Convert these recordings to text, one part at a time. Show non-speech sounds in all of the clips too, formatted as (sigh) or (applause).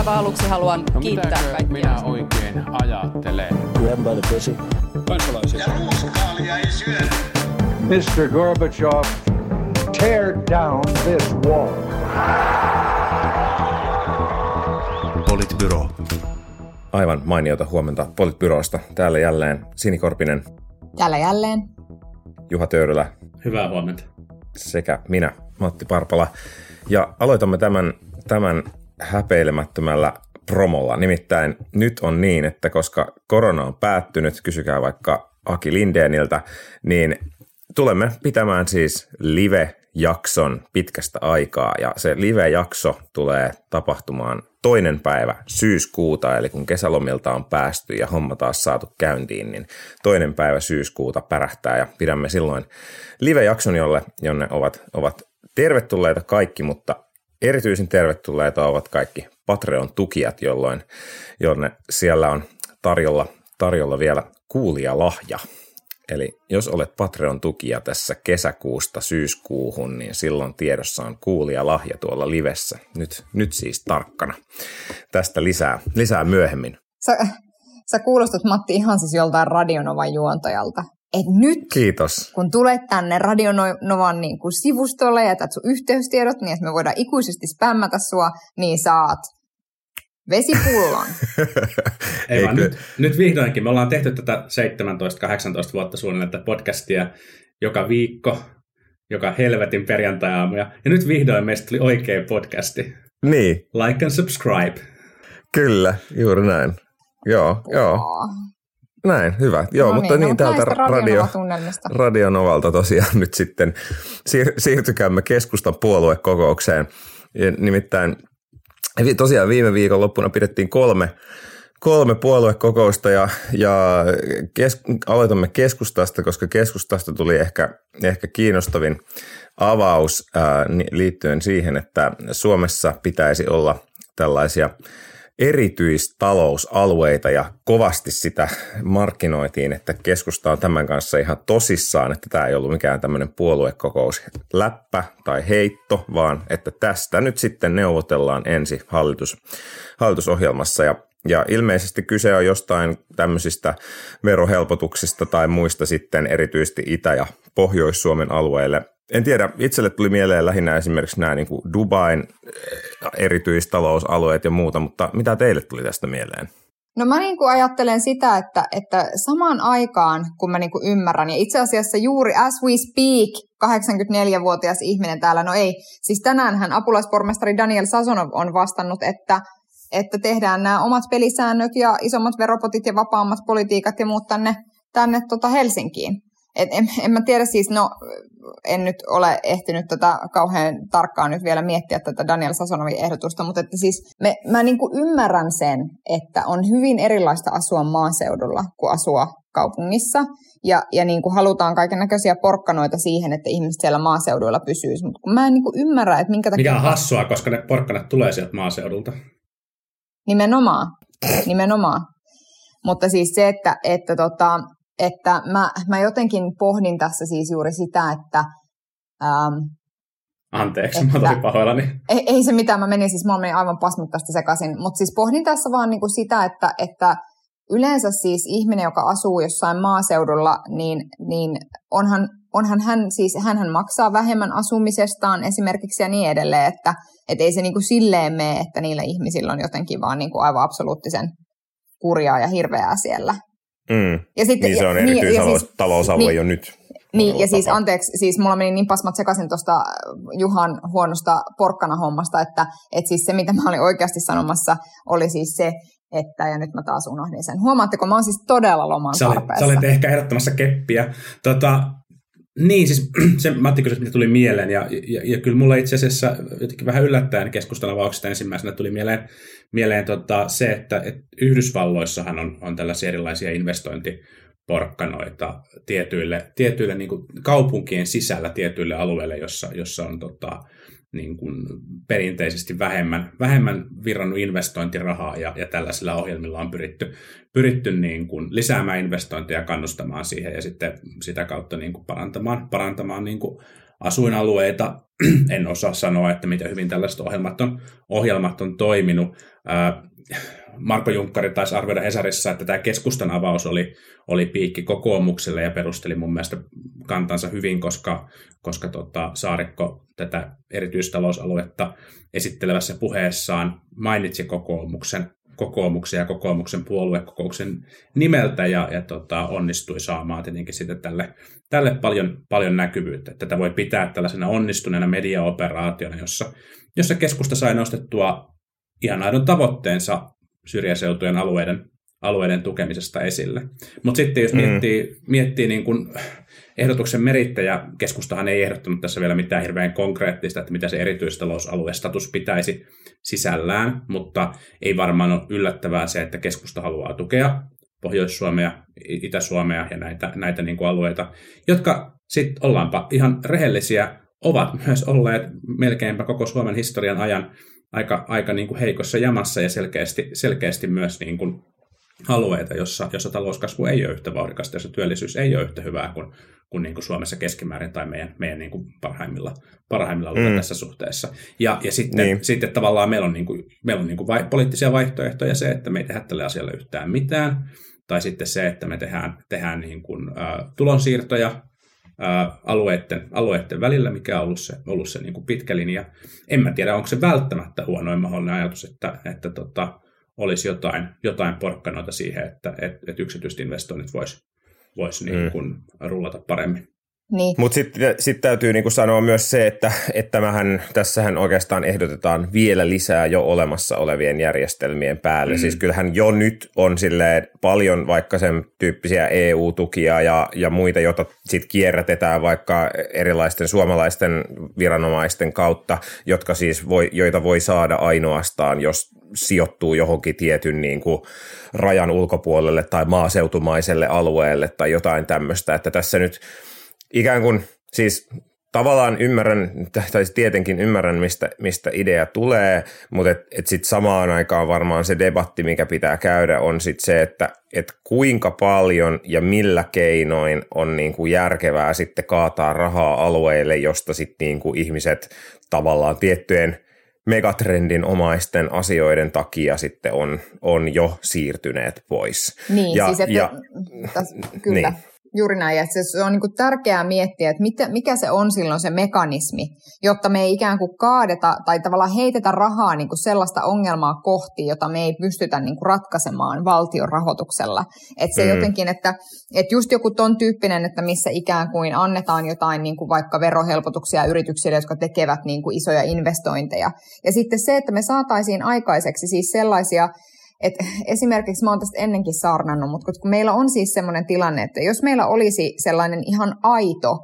aivan aluksi haluan No kiittää kaikkia. minä oikein ajattelen? Grab by the pussy. kansalaisia. Ja ruuskaalia ei syödä. Mr. Gorbachev, tear down this wall. Politbyro. Aivan mainiota huomenta Politbyrosta. Täällä jälleen Sini Korpinen, Täällä jälleen. Juha Töyrylä Hyvää huomenta. sekä minä, Matti Parpala. Ja aloitamme tämän, tämän häpeilemättömällä promolla. Nimittäin nyt on niin, että koska korona on päättynyt, kysykää vaikka Aki Lindeeniltä, niin tulemme pitämään siis live-jakson pitkästä aikaa. Ja se live-jakso tulee tapahtumaan toinen päivä syyskuuta, eli kun kesälomilta on päästy ja homma taas saatu käyntiin, niin toinen päivä syyskuuta pärähtää ja pidämme silloin live-jakson, jolle, jonne ovat, ovat tervetulleita kaikki, mutta erityisen tervetulleita ovat kaikki Patreon-tukijat, jolloin jonne siellä on tarjolla, tarjolla vielä kuulijalahja. Eli jos olet Patreon-tukija tässä kesäkuusta syyskuuhun, niin silloin tiedossa on kuulijalahja tuolla livessä. Nyt, nyt siis tarkkana. Tästä lisää, lisää myöhemmin. Sä, sä kuulostat Matti ihan siis joltain Radionovan juontajalta. Et nyt, Kiitos. kun tulet tänne Radionovan niin kuin sivustolle ja jätät sun yhteystiedot, niin että me voidaan ikuisesti spämmätä sua, niin saat vesipullon. (laughs) Ei vaan nyt, nyt vihdoinkin. Me ollaan tehty tätä 17-18 vuotta suunnilleen tätä podcastia joka viikko, joka helvetin perjantai-aamuja. Ja nyt vihdoin meistä tuli oikea podcasti. Niin, Like and subscribe. kyllä, juuri näin. Joo, joo, näin, hyvä. Joo, No mutta niin, niin no, täältä radio. Radionovalta tosiaan nyt sitten siir- siirtykäämme keskustan puoluekokoukseen. Ja Nimittäin tosiaan viime viikon loppuna pidettiin kolme, kolme puoluekokousta ja, ja kes, aloitamme keskustasta, koska keskustasta tuli ehkä, ehkä kiinnostavin avaus ää, liittyen siihen, että Suomessa pitäisi olla tällaisia erityistalousalueita ja kovasti sitä markkinoitiin, että keskusta on tämän kanssa ihan tosissaan, että tämä ei ollut mikään tämmöinen puoluekokous läppä tai heitto, vaan että tästä nyt sitten neuvotellaan ensi hallitus, hallitusohjelmassa ja ja ilmeisesti kyse on jostain tämmöisistä verohelpotuksista tai muista sitten erityisesti Itä- ja Pohjois-Suomen alueille. En tiedä, itselle tuli mieleen lähinnä esimerkiksi nämä niin kuin Dubain eh, erityistalousalueet ja muuta, mutta mitä teille tuli tästä mieleen? No mä niin kuin ajattelen sitä, että, että samaan aikaan, kun mä niin kuin ymmärrän, ja itse asiassa juuri as we speak, 84-vuotias ihminen täällä, no ei, siis tänäänhän apulaispormestari Daniel Sasonov on vastannut, että, että tehdään nämä omat pelisäännöt ja isommat veropotit ja vapaammat politiikat ja muut tänne, tänne tota Helsinkiin. Et en, en mä tiedä siis, no en nyt ole ehtinyt tätä kauhean tarkkaan nyt vielä miettiä tätä Daniel Sasonovin ehdotusta, mutta että siis me, mä niin kuin ymmärrän sen, että on hyvin erilaista asua maaseudulla kuin asua kaupungissa. Ja, ja niin kuin halutaan kaiken näköisiä porkkanoita siihen, että ihmiset siellä maaseuduilla pysyisivät. Mutta kun mä en niin kuin ymmärrä, että minkä takia... Mikä on hassua, koska ne porkkanat tulee sieltä maaseudulta. Nimenomaan, nimenomaan. Mutta siis se, että, että, tota, että mä, mä jotenkin pohdin tässä siis juuri sitä, että ähm, Anteeksi, mä Että- olin pahoillani. ei, ei se mitään, mä menin siis, mulla meni aivan pasmut tästä sekaisin, mutta siis pohdin tässä vaan niinku sitä, että, että yleensä siis ihminen, joka asuu jossain maaseudulla, niin, niin onhan, onhan hän siis, hänhän maksaa vähemmän asumisestaan esimerkiksi ja niin edelleen, että et ei se niinku silleen mene, että niillä ihmisillä on jotenkin vaan niinku aivan absoluuttisen kurjaa ja hirveää siellä. Mm. Ja sitten, Niin se on ja- ja erityistalousalue niin- jo nyt. Niin, ja siis Tapa. anteeksi, siis mulla meni niin pasmat sekaisin tuosta Juhan huonosta porkkana-hommasta, että, että siis se, mitä mä olin oikeasti sanomassa, oli siis se, että, ja nyt mä taas unohdin sen. Huomaatteko, mä oon siis todella loman Sä tarpeessa. sä olit ehkä ehdottamassa keppiä. Tota, niin, siis (clears throat) se Matti kysyi, mitä tuli mieleen, ja, ja, ja kyllä mulla itse asiassa jotenkin vähän yllättäen keskustelun avauksesta ensimmäisenä tuli mieleen, mieleen tota, se, että, että Yhdysvalloissahan on, on tällaisia erilaisia investointiporkkanoita tietyille, tietyille niin kaupunkien sisällä tietyille alueille, jossa, jossa on tota, niin kuin perinteisesti vähemmän, vähemmän virrannut investointirahaa ja, ja tällaisilla ohjelmilla on pyritty, pyritty niin kuin lisäämään investointeja ja kannustamaan siihen ja sitten sitä kautta niin kuin parantamaan, parantamaan niin kuin asuinalueita en osaa sanoa, että miten hyvin tällaiset ohjelmat on, ohjelmat on toiminut. Marko Junkkari taisi arvioida Hesarissa, että tämä keskustan avaus oli, oli piikki kokoomukselle ja perusteli mun mielestä kantansa hyvin, koska, koska tota, Saarikko tätä erityistalousaluetta esittelevässä puheessaan mainitsi kokoomuksen, kokoomuksen ja kokoomuksen puoluekokouksen nimeltä ja, ja tota, onnistui saamaan tietenkin sitten tälle, tälle paljon, paljon näkyvyyttä. Tätä voi pitää tällaisena onnistuneena mediaoperaationa, jossa, jossa keskusta sai nostettua ihan aidon tavoitteensa syrjäseutujen alueiden, alueiden tukemisesta esille. Mutta sitten jos mm. miettii, miettii niin kun ehdotuksen merittäjä, keskustahan ei ehdottanut tässä vielä mitään hirveän konkreettista, että mitä se erityistalousaluestatus pitäisi sisällään, mutta ei varmaan ole yllättävää se, että keskusta haluaa tukea Pohjois-Suomea, Itä-Suomea ja näitä, näitä niin kuin alueita, jotka sitten ollaanpa ihan rehellisiä, ovat myös olleet melkeinpä koko Suomen historian ajan aika, aika niin kuin heikossa jamassa ja selkeästi, selkeästi myös niin kuin alueita, jossa, jossa talouskasvu ei ole yhtä vauhdikasta, jossa työllisyys ei ole yhtä hyvää kuin, kuin, niin kuin Suomessa keskimäärin tai meidän, meidän niin kuin parhaimmilla, parhaimmilla mm. tässä suhteessa. Ja, ja sitten, niin. sitten tavallaan meillä on, niin kuin, meillä on niin kuin vai, poliittisia vaihtoehtoja se, että me ei tehdä tälle asialle yhtään mitään, tai sitten se, että me tehdään, tehdään niin kuin, ä, tulonsiirtoja alueiden, alueiden välillä, mikä on ollut se, ollut se niin kuin pitkä linja. En mä tiedä, onko se välttämättä huonoin mahdollinen ajatus, että, että tota, olisi jotain, jotain porkkanoita siihen, että et, et yksityiset investoinnit voisi vois niin mm. kuin rullata paremmin. Niin. Mutta sitten sit täytyy niinku sanoa myös se, että, että tämähän, tässähän oikeastaan ehdotetaan vielä lisää jo olemassa olevien järjestelmien päälle. Mm. Siis kyllähän jo nyt on paljon vaikka sen tyyppisiä EU-tukia ja, ja muita, joita sitten kierrätetään vaikka erilaisten suomalaisten viranomaisten kautta, jotka siis voi, joita voi saada ainoastaan, jos sijoittuu johonkin tietyn niin kuin rajan ulkopuolelle tai maaseutumaiselle alueelle tai jotain tämmöistä, että tässä nyt – ikään kuin siis tavallaan ymmärrän, tai tietenkin ymmärrän, mistä, mistä idea tulee, mutta et, et sitten samaan aikaan varmaan se debatti, mikä pitää käydä, on sitten se, että et kuinka paljon ja millä keinoin on niinku järkevää sitten kaataa rahaa alueille, josta sitten niinku ihmiset tavallaan tiettyjen megatrendin omaisten asioiden takia sitten on, on jo siirtyneet pois. Niin, ja, siis että, ja, täs, kyllä. Niin. Juuri näin, että se on niin tärkeää miettiä, että mitä, mikä se on silloin se mekanismi, jotta me ei ikään kuin kaadeta tai tavallaan heitetä rahaa niin kuin sellaista ongelmaa kohti, jota me ei pystytä niin kuin ratkaisemaan valtion rahoituksella. Että se mm. jotenkin, että, että just joku ton tyyppinen, että missä ikään kuin annetaan jotain niin kuin vaikka verohelpotuksia yrityksille, jotka tekevät niin kuin isoja investointeja. Ja sitten se, että me saataisiin aikaiseksi siis sellaisia et esimerkiksi mä oon tästä ennenkin saarnannut, mutta kun meillä on siis sellainen tilanne, että jos meillä olisi sellainen ihan aito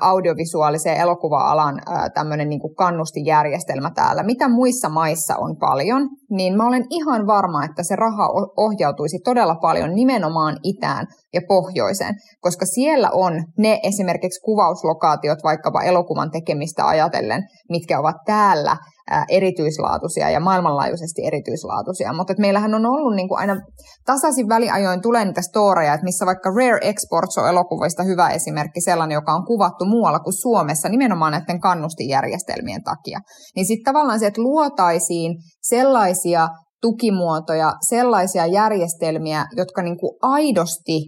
audiovisuaalisen elokuva-alan tämmöinen niin kannustijärjestelmä täällä, mitä muissa maissa on paljon, niin mä olen ihan varma, että se raha ohjautuisi todella paljon nimenomaan itään ja pohjoiseen, koska siellä on ne esimerkiksi kuvauslokaatiot vaikkapa elokuvan tekemistä ajatellen, mitkä ovat täällä erityislaatuisia ja maailmanlaajuisesti erityislaatuisia. Mutta meillähän on ollut niin kuin aina tasaisin väliajoin tulee niitä storeja, että missä vaikka Rare Exports on elokuvista hyvä esimerkki, sellainen, joka on kuvattu muualla kuin Suomessa nimenomaan näiden kannustijärjestelmien takia. Niin sitten tavallaan se, että luotaisiin sellaisia tukimuotoja, sellaisia järjestelmiä, jotka niin kuin aidosti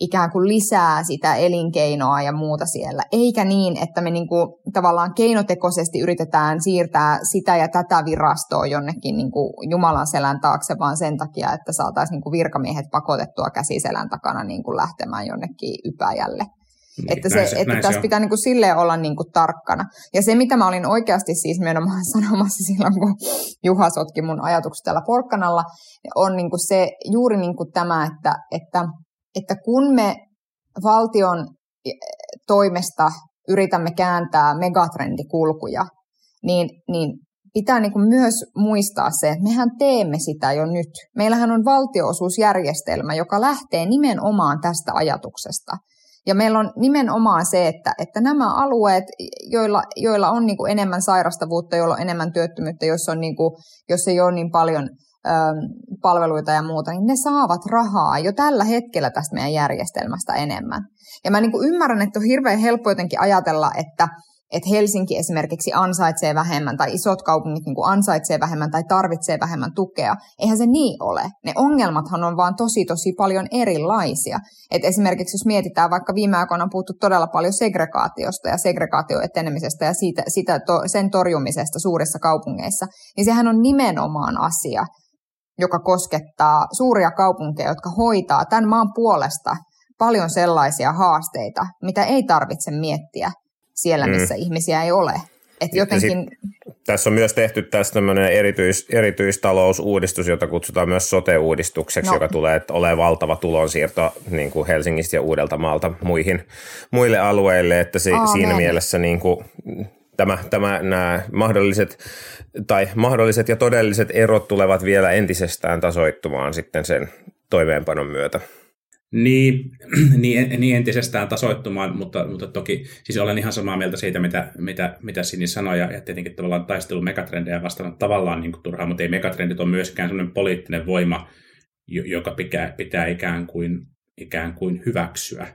ikään kuin lisää sitä elinkeinoa ja muuta siellä, eikä niin, että me niin kuin tavallaan keinotekoisesti yritetään siirtää sitä ja tätä virastoa jonnekin niin kuin Jumalan selän taakse, vaan sen takia, että saataisiin niin kuin virkamiehet pakotettua käsiselän takana niin kuin lähtemään jonnekin ypäjälle. Niin, että se, se, että tässä se pitää niin kuin silleen olla niin kuin tarkkana. Ja se, mitä mä olin oikeasti siis nimenomaan (laughs) sanomassa silloin, kun Juha sotki mun ajatukset täällä porkkanalla, on niin kuin se juuri niin kuin tämä, että, että että kun me valtion eh, toimesta yritämme kääntää megatrendikulkuja, niin, niin pitää niin kuin myös muistaa se, että mehän teemme sitä jo nyt. Meillähän on valtioosuusjärjestelmä, joka lähtee nimenomaan tästä ajatuksesta. Ja meillä on nimenomaan se, että, että nämä alueet, joilla, joilla on niin kuin enemmän sairastavuutta, joilla on enemmän työttömyyttä, jos, on niin kuin, jos ei ole niin paljon palveluita ja muuta, niin ne saavat rahaa jo tällä hetkellä tästä meidän järjestelmästä enemmän. Ja mä niin kuin ymmärrän, että on hirveän helppo jotenkin ajatella, että, että Helsinki esimerkiksi ansaitsee vähemmän tai isot kaupungit niin kuin ansaitsee vähemmän tai tarvitsee vähemmän tukea. Eihän se niin ole. Ne ongelmathan on vaan tosi tosi paljon erilaisia. Et esimerkiksi jos mietitään, vaikka viime aikoina on puhuttu todella paljon segregaatiosta ja segregaation etenemisestä ja siitä, sitä, to, sen torjumisesta suurissa kaupungeissa, niin sehän on nimenomaan asia, joka koskettaa suuria kaupunkeja, jotka hoitaa tämän maan puolesta paljon sellaisia haasteita, mitä ei tarvitse miettiä siellä, mm. missä mm. ihmisiä ei ole. Et jotenkin... Sit, tässä on myös tehty tästä tämmöinen erityis, erityistalousuudistus, jota kutsutaan myös sote-uudistukseksi, no. joka tulee ole valtava tulonsiirto niin kuin Helsingistä ja Uudeltamaalta muihin, muille alueille, että se, siinä mielessä niin kuin, tämä, tämä, nämä mahdolliset, tai mahdolliset ja todelliset erot tulevat vielä entisestään tasoittumaan sitten sen toimeenpanon myötä. Niin, (clears throat) niin, niin entisestään tasoittumaan, mutta, mutta toki siis olen ihan samaa mieltä siitä, mitä, mitä, mitä Sini sanoi, ja, ja tietenkin tavallaan taistelu megatrendejä vastaan tavallaan niin turhaa, mutta ei megatrendit ole myöskään sellainen poliittinen voima, joka pitää, pitää ikään, kuin, ikään kuin hyväksyä,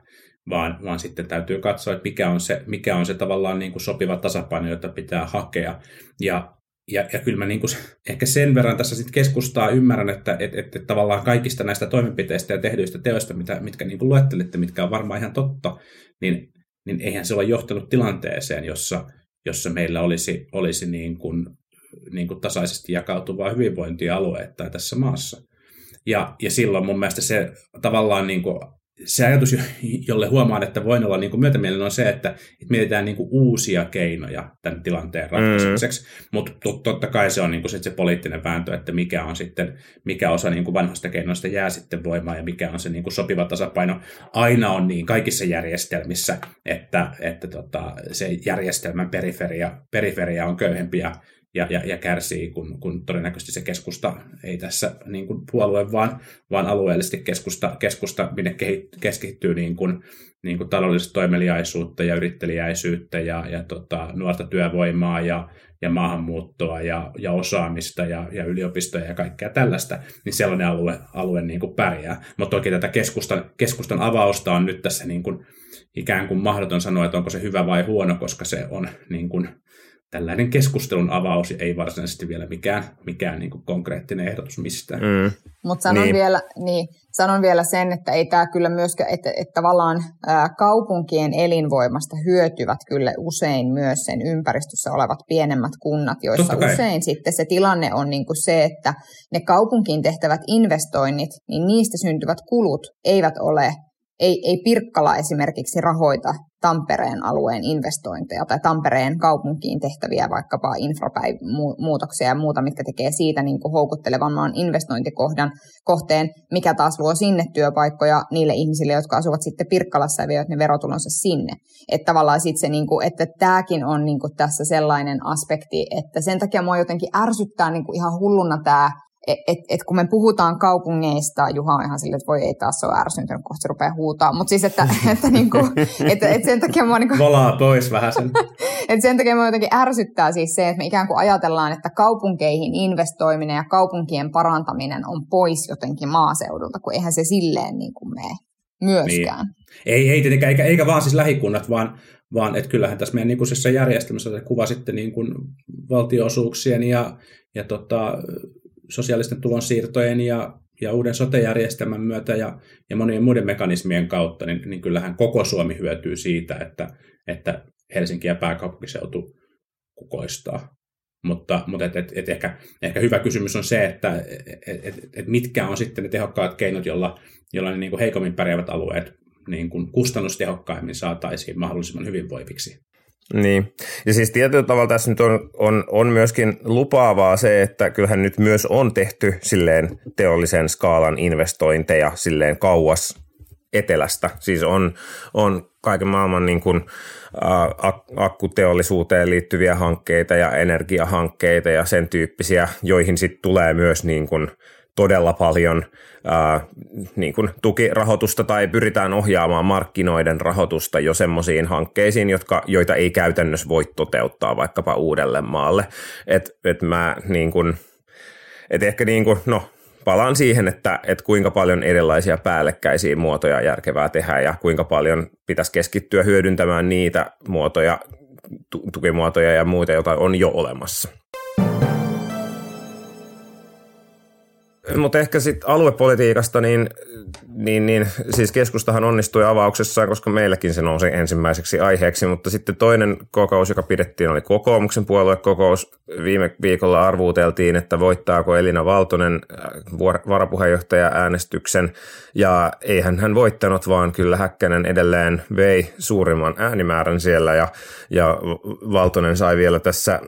vaan, vaan sitten täytyy katsoa, että mikä on se, mikä on se tavallaan niin kuin sopiva tasapaino, jota pitää hakea. Ja ja, ja kyllä mä niin kuin, ehkä sen verran tässä sitten keskustaa ymmärrän, että et, et, et tavallaan kaikista näistä toimenpiteistä ja tehdyistä teoista, mitä, mitkä niin kuin luettelitte, mitkä on varmaan ihan totta, niin, niin eihän se ole johtanut tilanteeseen, jossa, jossa meillä olisi, olisi niin kuin, niin kuin tasaisesti jakautuvaa hyvinvointialuetta tässä maassa. Ja, ja silloin mun mielestä se tavallaan niin kuin se ajatus, jolle huomaan, että voin olla niin kuin myötämielinen, on se, että, että mietitään niin kuin uusia keinoja tämän tilanteen ratkaisemiseksi. Mm. Mutta totta kai se on niin kuin se, se poliittinen vääntö, että mikä on sitten, mikä osa niin kuin vanhoista keinoista jää sitten voimaan ja mikä on se niin kuin sopiva tasapaino. Aina on niin kaikissa järjestelmissä, että, että tota, se järjestelmän periferia, periferia on köyhempi ja ja, ja, ja kärsii, kun, kun todennäköisesti se keskusta ei tässä niin kuin puolue, vaan, vaan alueellisesti keskusta, keskusta minne keskittyy niin kuin, niin kuin taloudellista toimeliaisuutta ja yrittelijäisyyttä ja, ja tota, nuorta työvoimaa ja, ja maahanmuuttoa ja, ja osaamista ja, ja yliopistoja ja kaikkea tällaista, niin sellainen alue, alue niin kuin pärjää. Mutta toki tätä keskustan, keskustan avausta on nyt tässä niin kuin, ikään kuin mahdoton sanoa, että onko se hyvä vai huono, koska se on niin kuin, tällainen keskustelun avaus ei varsinaisesti vielä mikään, mikään niin kuin konkreettinen ehdotus mistään. Mm. Mutta sanon, niin. vielä, niin, sanon vielä sen, että ei tämä kyllä myöskään, että, että tavallaan ää, kaupunkien elinvoimasta hyötyvät kyllä usein myös sen ympäristössä olevat pienemmät kunnat, joissa usein sitten se tilanne on niin kuin se, että ne kaupunkiin tehtävät investoinnit, niin niistä syntyvät kulut eivät ole ei, ei Pirkkala esimerkiksi rahoita Tampereen alueen investointeja tai Tampereen kaupunkiin tehtäviä vaikkapa inframuutoksia ja muuta, mitkä tekee siitä niin kuin houkuttelevamman investointikohdan kohteen, mikä taas luo sinne työpaikkoja niille ihmisille, jotka asuvat sitten Pirkkalassa ja vievät ne verotulonsa sinne. Että tavallaan sitten se, niin kuin, että tämäkin on niin kuin tässä sellainen aspekti, että sen takia mua jotenkin ärsyttää niin kuin ihan hulluna tämä et, et, kun me puhutaan kaupungeista, Juha on ihan silleen, että voi ei taas ole ärsyntynyt, kohta se rupeaa huutaa, mutta siis, että, (laughs) että, niinku, että, että sen takia mua... Niinku, Volaa pois vähän sen. (laughs) että sen takia mua jotenkin ärsyttää siis se, että me ikään kuin ajatellaan, että kaupunkeihin investoiminen ja kaupunkien parantaminen on pois jotenkin maaseudulta, kun eihän se silleen niin kuin mene myöskään. Niin. Ei, ei tietenkään, eikä, eikä vaan siis lähikunnat, vaan, vaan että kyllähän tässä meidän niin järjestelmässä kuva sitten niin kuin valtioosuuksien ja, ja tota, sosiaalisten tulonsiirtojen ja, ja uuden sote-järjestelmän myötä ja, ja monien muiden mekanismien kautta, niin, niin kyllähän koko Suomi hyötyy siitä, että, että Helsinki ja pääkaupunkiseutu kukoistaa. Mutta, mutta et, et, et ehkä, ehkä hyvä kysymys on se, että et, et, et mitkä on sitten ne tehokkaat keinot, joilla, joilla ne niin kuin heikommin pärjäävät alueet niin kuin kustannustehokkaimmin saataisiin mahdollisimman hyvinvoiviksi. Niin, ja siis tietyllä tavalla tässä nyt on, on, on myöskin lupaavaa se, että kyllähän nyt myös on tehty silleen teollisen skaalan investointeja silleen kauas etelästä. Siis on, on kaiken maailman niin kuin, äh, akkuteollisuuteen liittyviä hankkeita ja energiahankkeita ja sen tyyppisiä, joihin sitten tulee myös niin kuin, todella paljon ää, niin kuin tukirahoitusta tai pyritään ohjaamaan markkinoiden rahoitusta jo semmoisiin hankkeisiin, jotka, joita ei käytännössä voi toteuttaa vaikkapa uudelle maalle. Et, et mä niin kuin, et ehkä niin kuin, no, palaan siihen, että, että kuinka paljon erilaisia päällekkäisiä muotoja järkevää tehdä ja kuinka paljon pitäisi keskittyä hyödyntämään niitä muotoja tukimuotoja ja muita, joita on jo olemassa. Mutta ehkä sitten aluepolitiikasta, niin, niin, niin siis keskustahan onnistui avauksessaan, koska meilläkin se nousi ensimmäiseksi aiheeksi, mutta sitten toinen kokous, joka pidettiin, oli kokoomuksen puoluekokous. Viime viikolla arvuuteltiin, että voittaako Elina Valtonen äh, varapuheenjohtaja äänestyksen, ja eihän hän voittanut, vaan kyllä Häkkänen edelleen vei suurimman äänimäärän siellä, ja, ja Valtonen sai vielä tässä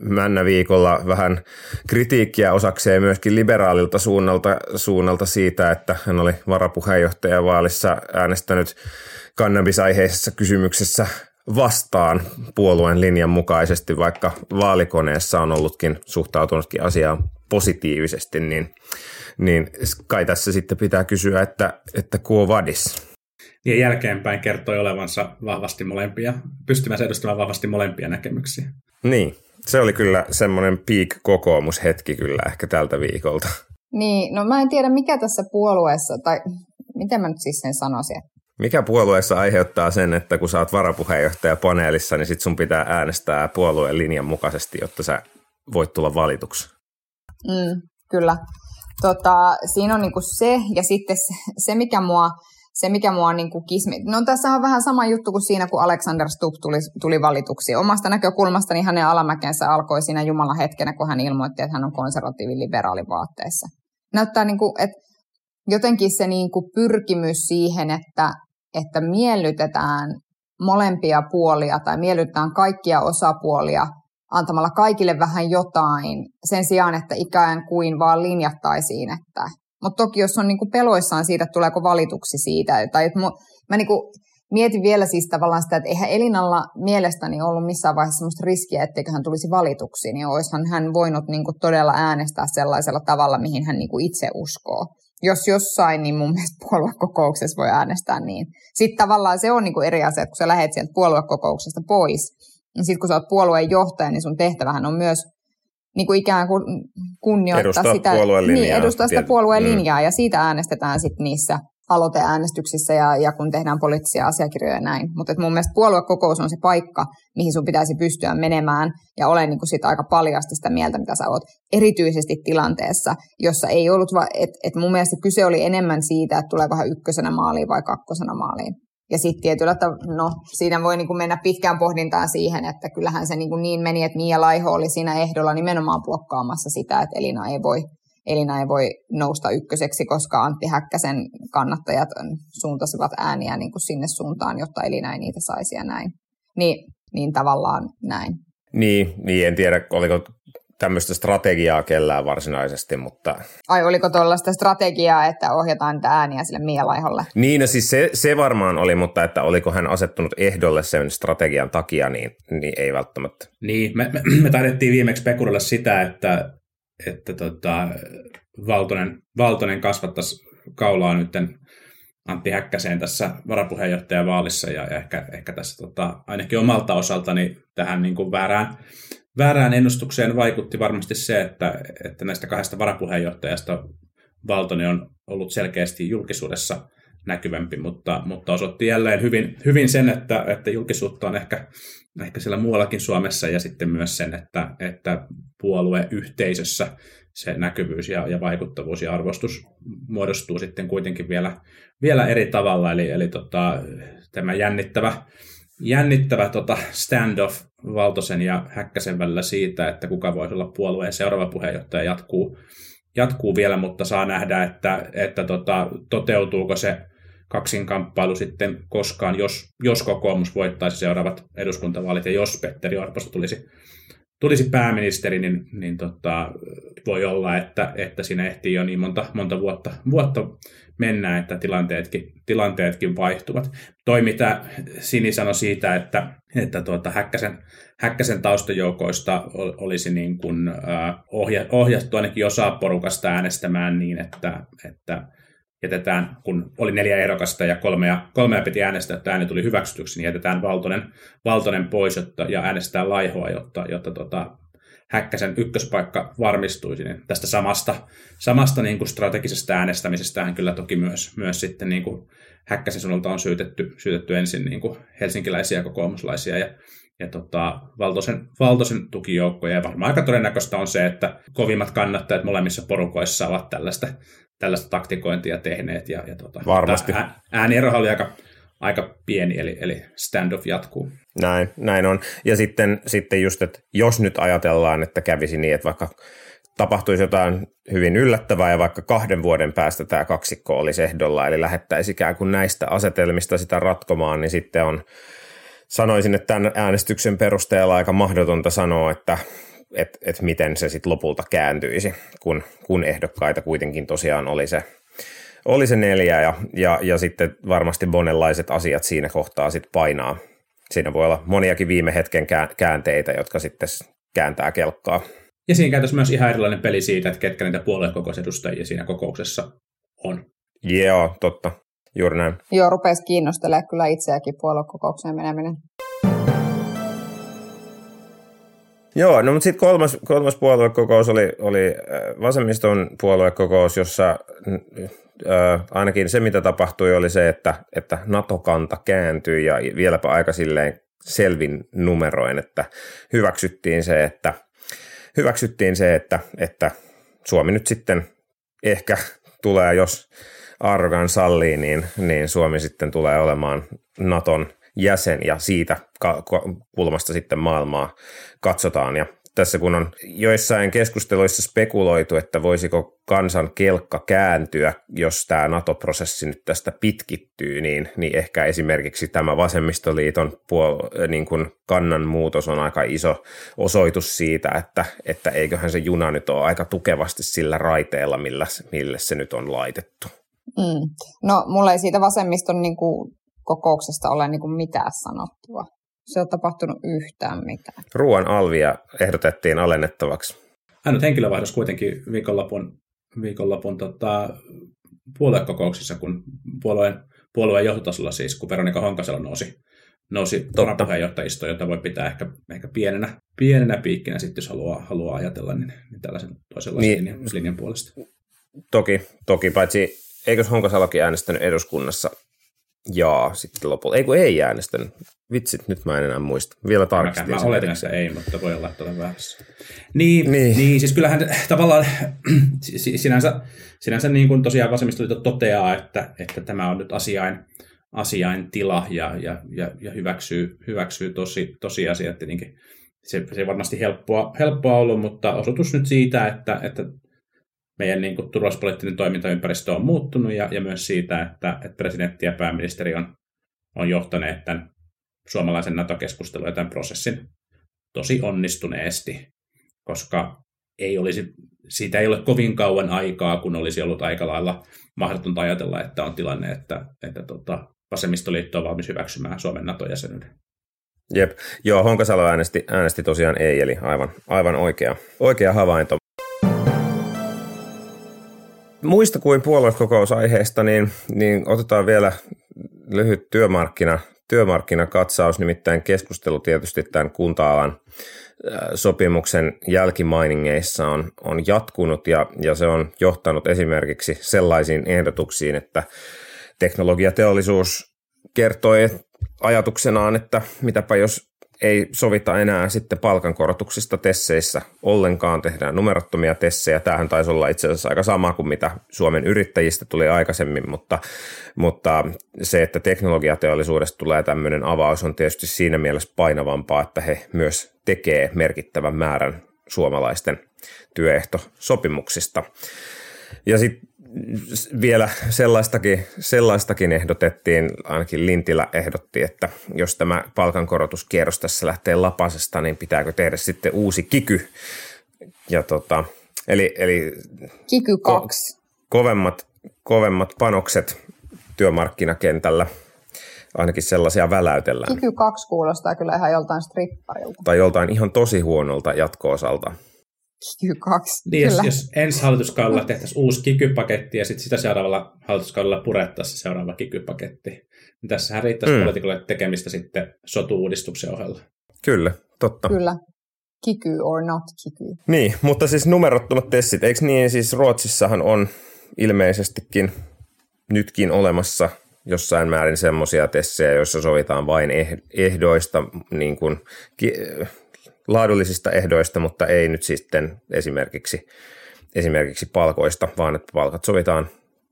männä viikolla vähän kritiikkiä osakseen myöskin liberaalilta suunnalta, suunnalta siitä, että hän oli varapuheenjohtaja vaalissa äänestänyt kannabisaiheisessa kysymyksessä vastaan puolueen linjan mukaisesti, vaikka vaalikoneessa on ollutkin suhtautunutkin asiaan positiivisesti, niin, niin kai tässä sitten pitää kysyä, että, että kuo vadis. Ja jälkeenpäin kertoi olevansa vahvasti molempia, pystymässä edustamaan vahvasti molempia näkemyksiä. Niin, se oli kyllä semmoinen peak-kokoomushetki kyllä ehkä tältä viikolta. Niin, no mä en tiedä mikä tässä puolueessa, tai miten mä nyt siis sen sanoisin. Mikä puolueessa aiheuttaa sen, että kun sä oot varapuheenjohtaja paneelissa, niin sit sun pitää äänestää puolueen linjan mukaisesti, jotta sä voit tulla valituksi? Mm, kyllä. Tota, siinä on niinku se, ja sitten se, se mikä mua se, mikä mua niin kuin kismi... No tässä on vähän sama juttu kuin siinä, kun Alexander Stubb tuli, tuli valituksi. Omasta näkökulmasta niin hänen alamäkensä alkoi siinä Jumalan hetkenä, kun hän ilmoitti, että hän on konservatiivin liberaali vaatteessa. Näyttää, niin kuin, että jotenkin se niin kuin pyrkimys siihen, että, että miellytetään molempia puolia tai miellytetään kaikkia osapuolia antamalla kaikille vähän jotain sen sijaan, että ikään kuin vaan linjattaisiin, että mutta toki jos on niinku peloissaan siitä, että tuleeko valituksi siitä, tai että mä niinku mietin vielä siis tavallaan sitä, että eihän Elinalla mielestäni ollut missään vaiheessa sellaista riskiä, etteikö hän tulisi valituksi, niin olisihan hän voinut niinku todella äänestää sellaisella tavalla, mihin hän niinku itse uskoo. Jos jossain, niin mun mielestä puoluekokouksessa voi äänestää niin. Sitten tavallaan se on niinku eri asia, että kun sä lähdet sieltä puoluekokouksesta pois, niin sitten kun sä oot puolueen johtaja, niin sun tehtävähän on myös niin kuin ikään kuin kunnioittaa edustaa sitä, puolueen linjaa, niin, edustaa sitä puolueen mm. linjaa, ja siitä äänestetään sitten niissä aloiteäänestyksissä ja, ja kun tehdään poliittisia asiakirjoja ja näin. Mutta mun mielestä puoluekokous on se paikka, mihin sun pitäisi pystyä menemään ja olen niin sitä aika paljasti sitä mieltä, mitä sä oot. Erityisesti tilanteessa, jossa ei ollut, että et mun mielestä kyse oli enemmän siitä, että tuleeko hän ykkösenä maaliin vai kakkosena maaliin. Ja sitten tietyllä tavalla, no siinä voi niinku mennä pitkään pohdintaan siihen, että kyllähän se niinku niin meni, että Mia Laiho oli siinä ehdolla nimenomaan blokkaamassa sitä, että Elina ei voi, Elina ei voi nousta ykköseksi, koska Antti Häkkäsen kannattajat suuntasivat ääniä niinku sinne suuntaan, jotta Elina ei niitä saisi ja näin. Niin, niin tavallaan näin. Niin, niin, en tiedä, oliko tämmöistä strategiaa kellään varsinaisesti, mutta... Ai oliko tuollaista strategiaa, että ohjataan niitä ääniä sille Mia Laiholle? Niin, no siis se, se varmaan oli, mutta että oliko hän asettunut ehdolle sen strategian takia, niin, niin ei välttämättä. Niin, me, me, me taidettiin viimeksi spekulella sitä, että, että tota, Valtonen, Valtonen kasvattaisi kaulaa nyt Antti Häkkäseen tässä varapuheenjohtajavaalissa ja ehkä, ehkä tässä tota, ainakin omalta osaltani tähän niin kuin väärään väärään ennustukseen vaikutti varmasti se, että, että näistä kahdesta varapuheenjohtajasta Valtonen on ollut selkeästi julkisuudessa näkyvämpi, mutta, mutta osoitti jälleen hyvin, hyvin sen, että, että julkisuutta on ehkä, ehkä siellä muuallakin Suomessa ja sitten myös sen, että, että puolueyhteisössä se näkyvyys ja, ja vaikuttavuus ja arvostus muodostuu sitten kuitenkin vielä, vielä eri tavalla. Eli, eli tota, tämä jännittävä jännittävä tota standoff Valtosen ja Häkkäsen välillä siitä, että kuka voisi olla puolueen seuraava puheenjohtaja jatkuu, jatkuu vielä, mutta saa nähdä, että, että tota, toteutuuko se kaksinkamppailu sitten koskaan, jos, jos kokoomus voittaisi seuraavat eduskuntavaalit ja jos Petteri Orposta tulisi, tulisi pääministeri, niin, niin tota, voi olla, että, että siinä ehtii jo niin monta, monta vuotta, vuotta mennä, että tilanteetkin, tilanteetkin vaihtuvat. Toi, mitä Sini sanoi siitä, että, että tuota, Häkkäsen, Häkkäsen taustajoukoista olisi niin kuin, äh, ohja, ohjattu ainakin osa porukasta äänestämään niin, että, että jätetään, kun oli neljä ehdokasta ja kolmea, kolmea piti äänestää, että ääni tuli hyväksytyksi, niin jätetään Valtonen, Valtonen pois jotta, ja äänestetään Laihoa, jotta, jotta tota, Häkkäsen ykköspaikka varmistuisi. Niin tästä samasta, samasta niin kuin strategisesta äänestämisestä hän kyllä toki myös, myös sitten niin kuin Häkkäsen suunnalta on syytetty, syytetty ensin niin kuin helsinkiläisiä kokoomuslaisia ja, ja tota, valtoisen, valtoisen tukijoukkoja. Ja varmaan aika todennäköistä on se, että kovimmat kannattajat molemmissa porukoissa ovat tällaista, tällaista taktikointia tehneet. Ja, ja tota, Varmasti. Äänierohan oli aika, aika pieni, eli, eli standoff jatkuu. Näin, näin on. Ja sitten, sitten just, että jos nyt ajatellaan, että kävisi niin, että vaikka tapahtuisi jotain hyvin yllättävää ja vaikka kahden vuoden päästä tämä kaksikko olisi ehdolla, eli lähettäisi ikään kuin näistä asetelmista sitä ratkomaan, niin sitten on, sanoisin, että tämän äänestyksen perusteella aika mahdotonta sanoa, että et, et miten se sitten lopulta kääntyisi, kun, kun ehdokkaita kuitenkin tosiaan oli se, oli se neljä ja, ja, ja sitten varmasti monenlaiset asiat siinä kohtaa sitten painaa. Siinä voi olla moniakin viime hetken käänteitä, jotka sitten kääntää kelkkaa. Ja siinä käytössä myös ihan erilainen peli siitä, että ketkä niitä puoluekokousedustajia siinä kokouksessa on. Joo, totta. Juuri näin. Joo, rupesi kiinnostelemaan kyllä itseäkin puoluekokoukseen meneminen. Joo, no mutta sitten kolmas, kolmas puoluekokous oli, oli äh, vasemmiston puoluekokous, jossa äh, ainakin se, mitä tapahtui, oli se, että, että NATO-kanta kääntyi ja vieläpä aika silleen selvin numeroin, että hyväksyttiin se, että – hyväksyttiin se, että, että Suomi nyt sitten ehkä tulee, jos Argan sallii, niin, niin Suomi sitten tulee olemaan Naton jäsen ja siitä kulmasta sitten maailmaa katsotaan. Ja tässä kun on joissain keskusteluissa spekuloitu, että voisiko kansan kelkka kääntyä, jos tämä NATO-prosessi nyt tästä pitkittyy, niin, niin ehkä esimerkiksi tämä vasemmistoliiton puol- niin kuin kannan muutos on aika iso osoitus siitä, että, että eiköhän se juna nyt ole aika tukevasti sillä raiteella, millä, millä se nyt on laitettu. Mm. No, mulla ei siitä vasemmiston niin kuin, kokouksesta ole niin kuin mitään sanottua se on tapahtunut yhtään mitään. Ruoan alvia ehdotettiin alennettavaksi. Ainut henkilövaihdos kuitenkin viikonlopun, viikonlopun tota, puoluekokouksissa, kun puolueen, puolueen johtotasolla siis, kun Veronika Honkasalo nousi, nousi varapuheenjohtajistoon, jota voi pitää ehkä, ehkä pienenä, pienenä piikkinä sitten, jos haluaa, haluaa ajatella, niin, niin tällaisen toisenlaisen niin, linjan, linjan puolesta. Toki, toki, paitsi eikö Honkasalokin äänestänyt eduskunnassa Jaa, sitten lopulta. Ei kun ei äänestänyt. Vitsit, nyt mä en enää muista. Vielä tarkistin. Mä, mä oletin, että ei, mutta voi olla, että olen väärässä. Niin, niin. niin, siis kyllähän tavallaan (clears throat) sinänsä, sinänsä niin kuin tosiaan vasemmistoliitto toteaa, että, että tämä on nyt asiain, asiain tila ja, ja, ja, ja hyväksyy, hyväksyy tosi, tosiasiat. Tietenkin se, se varmasti helppoa, helppoa ollut, mutta osoitus nyt siitä, että, että meidän niin kuin, turvallisuuspoliittinen toimintaympäristö on muuttunut ja, ja myös siitä, että, että presidentti ja pääministeri on, on johtaneet tämän suomalaisen NATO-keskustelun ja tämän prosessin tosi onnistuneesti, koska ei olisi, siitä ei ole kovin kauan aikaa, kun olisi ollut aika lailla mahdotonta ajatella, että on tilanne, että, että tota, vasemmistoliitto on valmis hyväksymään Suomen NATO-jäsenyyden. Jep, joo, Honkasalo äänesti, äänesti tosiaan ei, eli aivan, aivan oikea, oikea havainto muista kuin puoluekokousaiheesta, niin, niin otetaan vielä lyhyt työmarkkina, työmarkkinakatsaus, nimittäin keskustelu tietysti tämän kunta-alan sopimuksen jälkimainingeissa on, on jatkunut ja, ja se on johtanut esimerkiksi sellaisiin ehdotuksiin, että teknologiateollisuus kertoi ajatuksenaan, että mitäpä jos ei sovita enää sitten palkankorotuksista tesseissä ollenkaan, tehdään numerottomia tessejä. Tämähän taisi olla itse asiassa aika sama kuin mitä Suomen yrittäjistä tuli aikaisemmin, mutta, mutta se, että teknologiateollisuudesta tulee tämmöinen avaus on tietysti siinä mielessä painavampaa, että he myös tekee merkittävän määrän suomalaisten työehtosopimuksista. Ja sitten vielä sellaistakin, sellaistakin ehdotettiin, ainakin Lintilä ehdotti, että jos tämä palkankorotuskierros tässä lähtee lapasesta, niin pitääkö tehdä sitten uusi kiky. Ja tota, eli, eli kiky 2. Ko- kovemmat, kovemmat panokset työmarkkinakentällä ainakin sellaisia väläytellään. Kiky 2 kuulostaa kyllä ihan joltain stripparilta. Tai joltain ihan tosi huonolta jatko-osalta. Kiky 2. Niin, jos, jos ensi hallituskaudella tehtäisiin uusi kikypaketti ja sitten sitä seuraavalla hallituskaudella purettaisiin se seuraava kikypaketti, niin tässähän riittäisi mm. poliitikolle tekemistä sitten sotu-uudistuksen ohella. Kyllä, totta. Kyllä. Kiky or not kiky. Niin, mutta siis numerottomat testit, eikö niin, siis Ruotsissahan on ilmeisestikin nytkin olemassa jossain määrin semmoisia tessejä, joissa sovitaan vain eh-, ehdoista, niin kuin, laadullisista ehdoista, mutta ei nyt sitten esimerkiksi, esimerkiksi palkoista, vaan että palkat sovitaan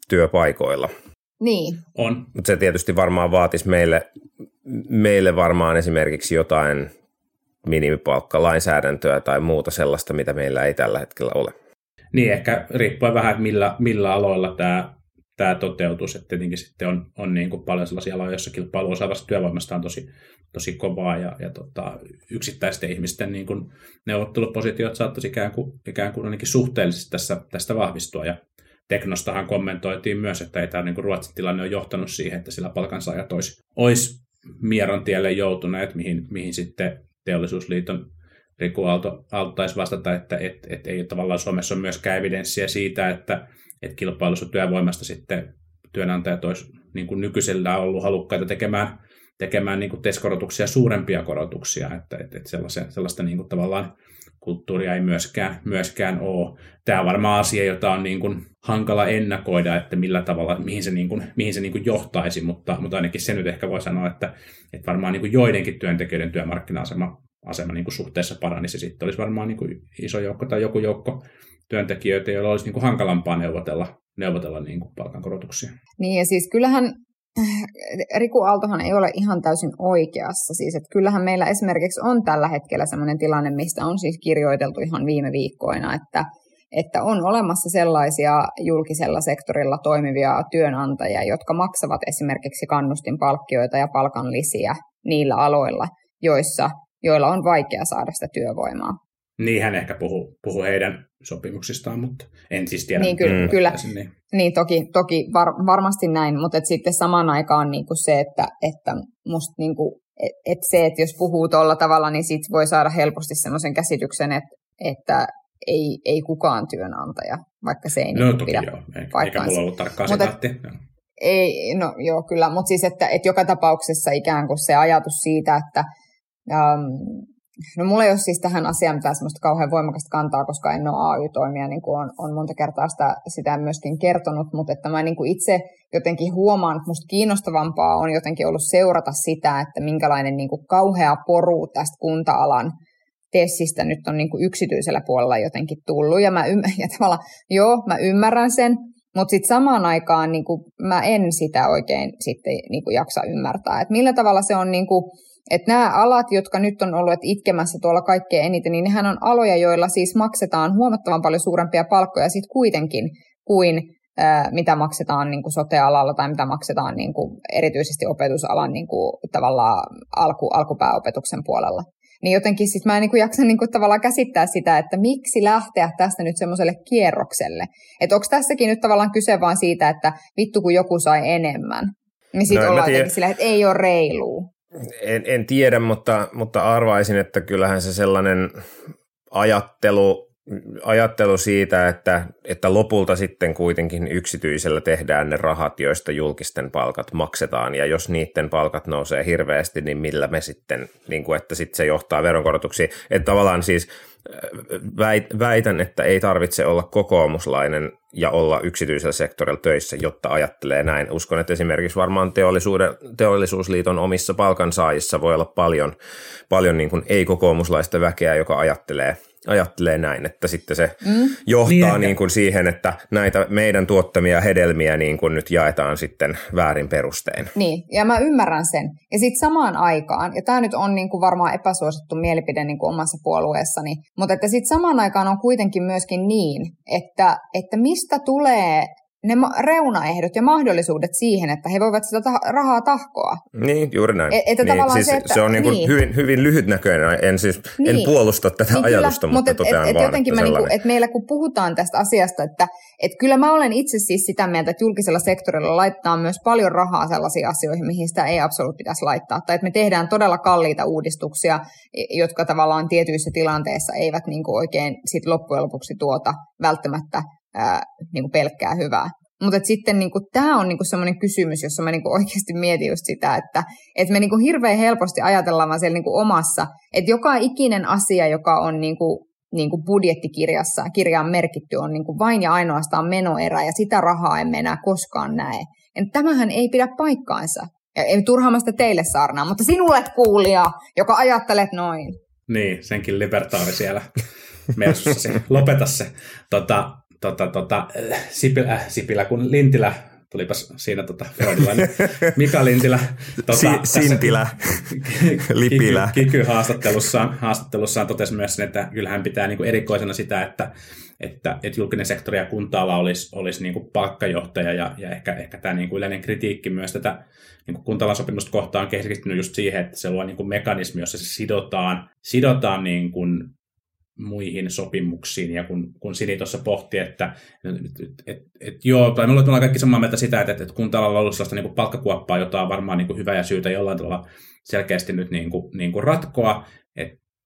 työpaikoilla. Niin. On. Mutta se tietysti varmaan vaatisi meille, meille varmaan esimerkiksi jotain minimipalkkalainsäädäntöä tai muuta sellaista, mitä meillä ei tällä hetkellä ole. Niin, ehkä riippuen vähän, että millä, millä aloilla tämä, tämä toteutus. Että tietenkin sitten on, on niin kuin paljon sellaisia aloja, joissa kilpailu osaavasta työvoimasta on tosi, tosi kovaa ja, ja tota, yksittäisten ihmisten niin kuin neuvottelupositiot saattaisi ikään kuin, ikään kuin ainakin suhteellisesti tässä, tästä vahvistua. Ja Teknostahan kommentoitiin myös, että ei tämä niin kuin Ruotsin tilanne ole johtanut siihen, että sillä palkansaajat olisi, olisi Mieron tielle joutuneet, mihin, mihin sitten teollisuusliiton Riku Aalto, Aalto taisi vastata, että et, et ei tavallaan Suomessa ole myöskään evidenssiä siitä, että et kilpailussa työvoimasta sitten työnantajat olisi niin kuin nykyisellä ollut halukkaita tekemään, tekemään niin kuin TES-korotuksia suurempia korotuksia, että, että, että sellaista, sellaista niin kuin tavallaan kulttuuria ei myöskään, myöskään ole. Tämä on varmaan asia, jota on niin kuin hankala ennakoida, että millä tavalla, mihin se, niin kuin, mihin se niin kuin johtaisi, mutta, mutta ainakin se nyt ehkä voi sanoa, että, että varmaan niin kuin joidenkin työntekijöiden työmarkkina-asema asema niin kuin suhteessa paranisi. Sitten olisi varmaan niin kuin iso joukko tai joku joukko työntekijöitä, joilla olisi niin kuin hankalampaa neuvotella, neuvotella niin kuin palkankorotuksia. Niin ja siis kyllähän Riku Aaltohan ei ole ihan täysin oikeassa. Siis, että kyllähän meillä esimerkiksi on tällä hetkellä sellainen tilanne, mistä on siis kirjoiteltu ihan viime viikkoina, että, että on olemassa sellaisia julkisella sektorilla toimivia työnantajia, jotka maksavat esimerkiksi kannustinpalkkioita ja palkanlisiä niillä aloilla, joissa, joilla on vaikea saada sitä työvoimaa. Niin hän ehkä puhuu, puhuu heidän sopimuksistaan, mutta en siis tiedä. Niin, kyllä, mm. kyllä. Niin. niin toki, toki var, varmasti näin, mutta et sitten samaan aikaan niin kuin se, että, että musta niin kuin, et, et se, että jos puhuu tuolla tavalla, niin sit voi saada helposti semmoisen käsityksen, että, että ei, ei kukaan työnantaja, vaikka se ei no, niin toki pidä joo. Eikä mulla ollut tarkkaa sitaatti. Ei, no joo, kyllä, mutta siis, että, että joka tapauksessa ikään kuin se ajatus siitä, että um, No mulla ei ole siis tähän asiaan mitään semmoista kauhean voimakasta kantaa, koska en ole AY-toimija, niin kuin on, on monta kertaa sitä, sitä myöskin kertonut, mutta että mä niin kuin itse jotenkin huomaan, että musta kiinnostavampaa on jotenkin ollut seurata sitä, että minkälainen niin kuin kauhea poru tästä kunta-alan tessistä nyt on niin kuin yksityisellä puolella jotenkin tullut, ja mä, ymm- (laughs) ja tavallaan, joo, mä ymmärrän sen, mutta sitten samaan aikaan niin kuin, mä en sitä oikein sitten niin kuin jaksa ymmärtää, että millä tavalla se on niin kuin, että nämä alat, jotka nyt on ollut itkemässä tuolla kaikkein eniten, niin nehän on aloja, joilla siis maksetaan huomattavan paljon suurempia palkkoja sitten kuitenkin kuin ää, mitä maksetaan niin kuin sote-alalla tai mitä maksetaan niin kuin erityisesti opetusalan niin kuin, tavallaan alku, alkupääopetuksen puolella. Niin jotenkin sit mä en niin kuin jaksa niin kuin tavallaan käsittää sitä, että miksi lähteä tästä nyt semmoiselle kierrokselle. Että onko tässäkin nyt tavallaan kyse vaan siitä, että vittu kun joku sai enemmän. Niin sitten no, ollaan jotenkin sillä, että ei ole reilua. En, en tiedä, mutta, mutta arvaisin, että kyllähän se sellainen ajattelu, ajattelu siitä, että, että lopulta sitten kuitenkin yksityisellä tehdään ne rahat, joista julkisten palkat maksetaan, ja jos niiden palkat nousee hirveästi, niin millä me sitten, niin kuin, että sitten se johtaa veronkorotuksiin. Että tavallaan siis väitän, että ei tarvitse olla kokoomuslainen ja olla yksityisellä sektorilla töissä, jotta ajattelee näin. Uskon, että esimerkiksi varmaan teollisuusliiton omissa palkansaajissa voi olla paljon, paljon niin kuin ei-kokoomuslaista väkeä, joka ajattelee – ajattelee näin, että sitten se mm. johtaa niin, niin kuin siihen, että näitä meidän tuottamia hedelmiä niin kuin nyt jaetaan sitten väärin perustein. Niin, ja mä ymmärrän sen. Ja sitten samaan aikaan, ja tämä nyt on niin kuin varmaan epäsuosittu mielipide niin kuin omassa puolueessani, mutta että sitten samaan aikaan on kuitenkin myöskin niin, että, että mistä tulee ne reunaehdot ja mahdollisuudet siihen, että he voivat sitä ta- rahaa tahkoa. Niin, juuri näin. Et, että niin, siis se, että, se on niin niin. Hyvin, hyvin lyhytnäköinen. En siis niin. en puolusta tätä niin, ajatusta, kyllä, mutta et, totean et, et vaan, jotenkin että, mä niinku, että meillä kun puhutaan tästä asiasta, että et kyllä mä olen itse siis sitä mieltä, että julkisella sektorilla laittaa myös paljon rahaa sellaisiin asioihin, mihin sitä ei absoluutti pitäisi laittaa. Tai että me tehdään todella kalliita uudistuksia, jotka tavallaan tietyissä tilanteissa eivät niin kuin oikein sit loppujen lopuksi tuota välttämättä ää, niin kuin pelkkää hyvää. Mutta sitten niin tämä on niin semmoinen kysymys, jossa mä niin oikeasti mietin just sitä, että et me niin hirveän helposti ajatellaan vaan siellä niin omassa, että joka ikinen asia, joka on niin kuin, niin kuin budjettikirjassa, kirjaan merkitty, on niin kuin vain ja ainoastaan menoerä, ja sitä rahaa emme enää koskaan näe. tämähän ei pidä paikkaansa. Ja ei turhaamasta teille saarnaa, mutta sinulle kuulija, joka ajattelet noin. Niin, senkin libertaari siellä mersussasi. Lopeta se. Tota, tota, tota, Sipilä, äh, Sipilä, kun Lintilä tulipas siinä tota freudilainen (laughs) Mika Lintilä. Tota, si- Sintilä, Lipilä. Kiky, Kiky haastattelussaan, haastattelussaan totesi myös sen, että kyllähän pitää niin kuin erikoisena sitä, että, että, että julkinen sektori ja kunta olisi, olisi niin kuin palkkajohtaja ja, ja ehkä, ehkä tämä niin kuin yleinen kritiikki myös tätä niin kuin kuntalasopimusta kohtaan on keskittynyt just siihen, että se luo niin kuin mekanismi, jossa se sidotaan, sidotaan niin kuin muihin sopimuksiin, ja kun, kun Sini tuossa pohti, että et, et, et, joo, tai me ollaan kaikki samaa mieltä sitä, että, että kun tällä on ollut sellaista niin palkkakuoppaa, jota on varmaan niin kuin hyvä ja syytä jollain tavalla selkeästi nyt niin kuin, niin kuin ratkoa,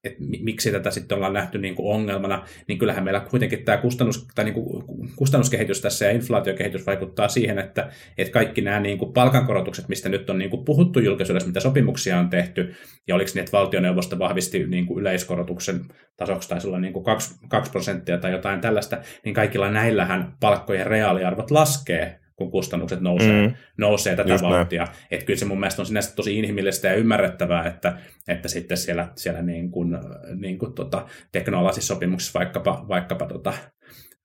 että miksi tätä sitten ollaan nähty niin kuin ongelmana, niin kyllähän meillä kuitenkin tämä kustannus, tai niin kuin kustannuskehitys tässä ja inflaatiokehitys vaikuttaa siihen, että, että kaikki nämä niin kuin palkankorotukset, mistä nyt on niin kuin puhuttu julkisuudessa, mitä sopimuksia on tehty, ja oliko niin, että valtioneuvosto vahvisti niin kuin yleiskorotuksen tasoksi taisi olla niin kuin 2, 2 prosenttia tai jotain tällaista, niin kaikilla näillähän palkkojen reaaliarvot laskee kun kustannukset nousee, mm. nousee tätä Just vauhtia. Että kyllä se mun mielestä on sinänsä tosi inhimillistä ja ymmärrettävää, että, että sitten siellä, siellä niin kuin, niin kuin tota, teknologisissa sopimuksissa vaikkapa, vaikkapa tota,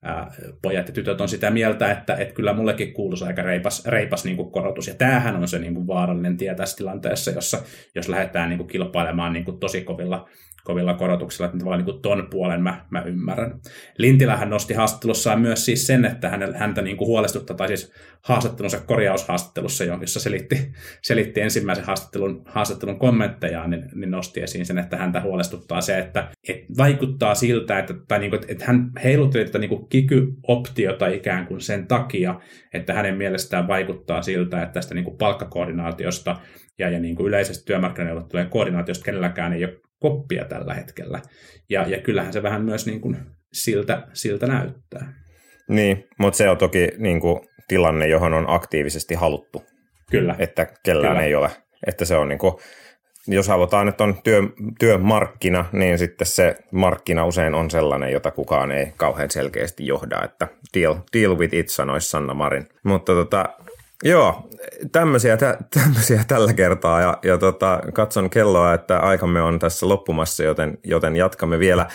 ää, pojat ja tytöt on sitä mieltä, että, että kyllä mullekin kuuluisi aika reipas, reipas niin kuin korotus. Ja tämähän on se niin kuin vaarallinen tie tässä tilanteessa, jossa jos lähdetään niin kuin kilpailemaan niin kuin tosi kovilla kovilla korotuksilla, että tavallaan niin ton puolen mä, mä ymmärrän. Lintilähän nosti haastattelussaan myös siis sen, että hänellä, häntä niin kuin huolestuttaa, tai siis haastattelunsa korjaushaastattelussa, jossa selitti, selitti ensimmäisen haastattelun, haastattelun kommentteja, niin, niin nosti esiin sen, että häntä huolestuttaa se, että, että vaikuttaa siltä, että, tai niin kuin, että hän heilutteli tätä niin kuin kiky-optiota ikään kuin sen takia, että hänen mielestään vaikuttaa siltä, että tästä niin kuin palkkakoordinaatiosta ja, ja niin kuin yleisestä työmarkkinaneuvottelujen koordinaatiosta kenelläkään ei ole koppia tällä hetkellä. Ja, ja kyllähän se vähän myös niin kuin siltä, siltä näyttää. Niin, mutta se on toki niin kuin tilanne, johon on aktiivisesti haluttu. Kyllä. Että kellään Kyllä. ei ole. Että se on niin kuin, jos halutaan, että on työ, työmarkkina, niin sitten se markkina usein on sellainen, jota kukaan ei kauhean selkeästi johda, että deal, deal with it, sanoisi Sanna Marin. Mutta tota, Joo, tämmöisiä, tä, (laughs) tämmöisiä tällä kertaa ja, ja tota, katson kelloa, että aikamme on tässä loppumassa, joten, joten jatkamme vielä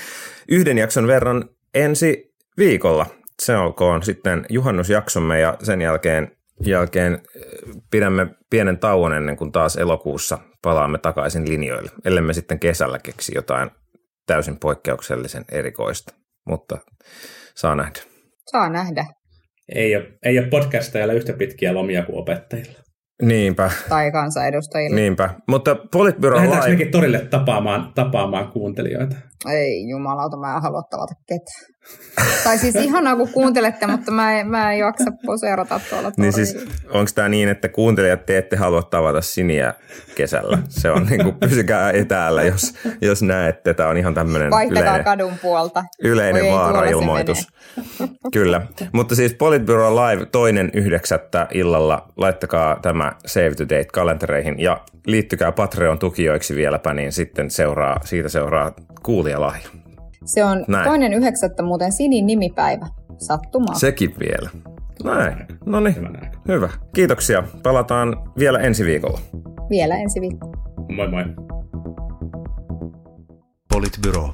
yhden jakson verran ensi viikolla. Se olkoon sitten juhannusjaksomme ja sen jälkeen, jälkeen eh, pidämme pienen tauon ennen kuin taas elokuussa palaamme takaisin linjoille, ellei me sitten kesällä keksi jotain täysin poikkeuksellisen erikoista, mutta saa nähdä. Saa nähdä. Ei ole, ei ole podcastajilla yhtä pitkiä lomia kuin opettajilla. Niinpä. Tai kansanedustajilla. Niinpä. Mutta Politbyro Lähdetäänkö mekin torille tapaamaan, tapaamaan kuuntelijoita? Ei jumalauta, mä en halua tavata ketään. Tai siis ihanaa, kun kuuntelette, mutta mä en, mä en jaksa poseerata tuolla Niin siis, onko tämä niin, että kuuntelijat te ette halua tavata Siniä kesällä? Se on niin kuin, pysykää etäällä, jos, jos näette. Tämä on ihan tämmöinen yleinen, kadun puolta. Yleinen vaara-ilmoitus. Kyllä. Mutta siis Politbyro Live toinen yhdeksättä illalla. Laittakaa tämä Save to Date kalentereihin ja liittykää Patreon-tukijoiksi vieläpä, niin sitten seuraa, siitä seuraa kuulijalahja. Se on Näin. toinen yhdeksättä muuten Sinin nimipäivä. Sattumaa. Sekin vielä. Näin. No niin. Hyvä. Kiitoksia. Palataan vielä ensi viikolla. Vielä ensi viikolla. Moi moi. Politbyro.